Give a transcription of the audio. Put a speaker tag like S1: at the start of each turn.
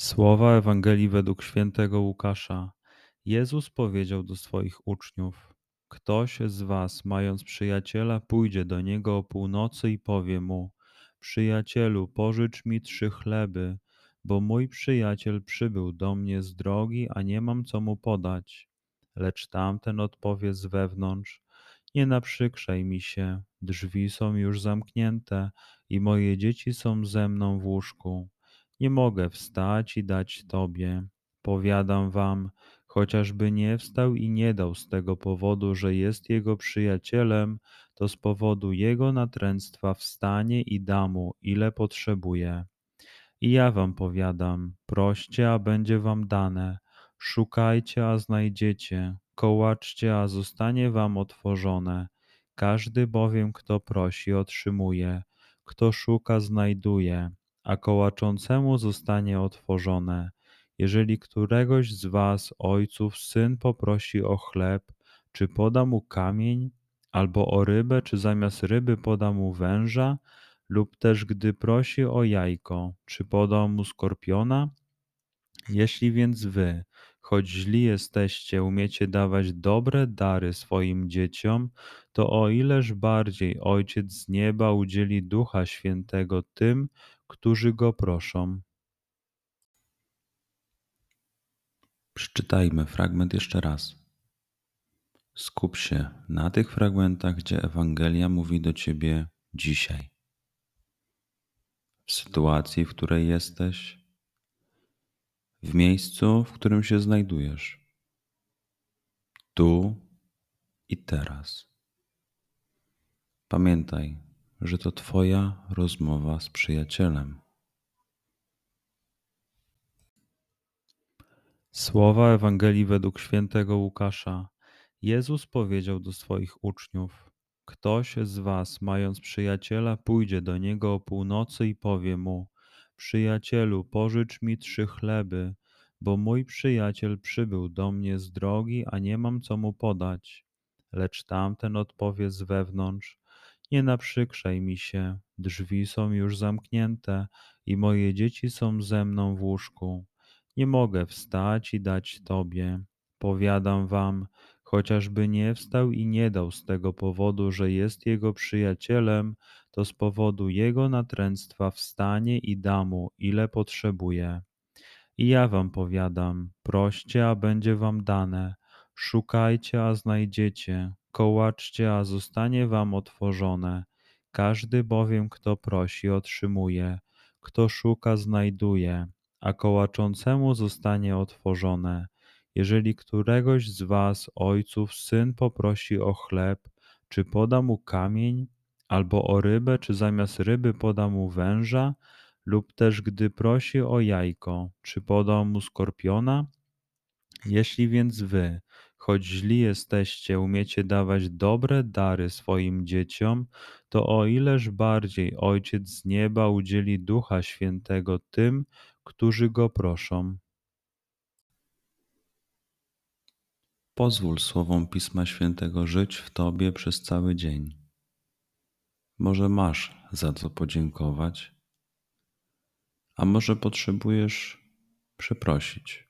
S1: Słowa Ewangelii według świętego Łukasza. Jezus powiedział do swoich uczniów: Ktoś z was, mając przyjaciela, pójdzie do niego o północy i powie mu: Przyjacielu, pożycz mi trzy chleby, bo mój przyjaciel przybył do mnie z drogi, a nie mam co mu podać. Lecz tamten odpowie z wewnątrz: Nie naprzykrzaj mi się, drzwi są już zamknięte i moje dzieci są ze mną w łóżku nie mogę wstać i dać Tobie. Powiadam Wam, chociażby nie wstał i nie dał z tego powodu, że jest jego przyjacielem, to z powodu jego natręctwa wstanie i da mu, ile potrzebuje. I ja Wam powiadam, proście, a będzie Wam dane, szukajcie, a znajdziecie, kołaczcie, a zostanie Wam otworzone. Każdy bowiem, kto prosi, otrzymuje, kto szuka, znajduje a kołaczącemu zostanie otworzone. Jeżeli któregoś z was, ojców, syn poprosi o chleb, czy poda mu kamień, albo o rybę, czy zamiast ryby poda mu węża, lub też gdy prosi o jajko, czy poda mu skorpiona? Jeśli więc wy, choć źli jesteście, umiecie dawać dobre dary swoim dzieciom, to o ileż bardziej Ojciec z nieba udzieli Ducha Świętego tym, którzy go proszą. Przeczytajmy fragment jeszcze raz. Skup się na tych fragmentach, gdzie Ewangelia mówi do ciebie dzisiaj. W sytuacji, w której jesteś, w miejscu, w którym się znajdujesz, tu i teraz. Pamiętaj, że to Twoja rozmowa z przyjacielem. Słowa Ewangelii według świętego Łukasza. Jezus powiedział do swoich uczniów: Ktoś z Was, mając przyjaciela, pójdzie do niego o północy i powie mu: Przyjacielu, pożycz mi trzy chleby, bo mój przyjaciel przybył do mnie z drogi, a nie mam co mu podać. Lecz tamten odpowie z wewnątrz: Nie naprzykrzaj mi się, drzwi są już zamknięte i moje dzieci są ze mną w łóżku. Nie mogę wstać i dać Tobie. Powiadam Wam, chociażby nie wstał i nie dał z tego powodu, że jest jego przyjacielem, to z powodu jego natręctwa wstanie i da mu, ile potrzebuje. I ja wam powiadam, proście, a będzie wam dane, szukajcie, a znajdziecie, kołaczcie, a zostanie wam otworzone. Każdy bowiem, kto prosi, otrzymuje, kto szuka, znajduje, a kołaczącemu zostanie otworzone. Jeżeli któregoś z was, ojców, syn poprosi o chleb, czy poda mu kamień, albo o rybę, czy zamiast ryby poda mu węża, lub też gdy prosi o jajko, czy poda mu skorpiona? Jeśli więc wy, choć źli jesteście, umiecie dawać dobre dary swoim dzieciom, to o ileż bardziej Ojciec z nieba udzieli Ducha Świętego tym, którzy go proszą.
S2: Pozwól słowom Pisma Świętego żyć w Tobie przez cały dzień. Może masz za co podziękować, a może potrzebujesz przeprosić.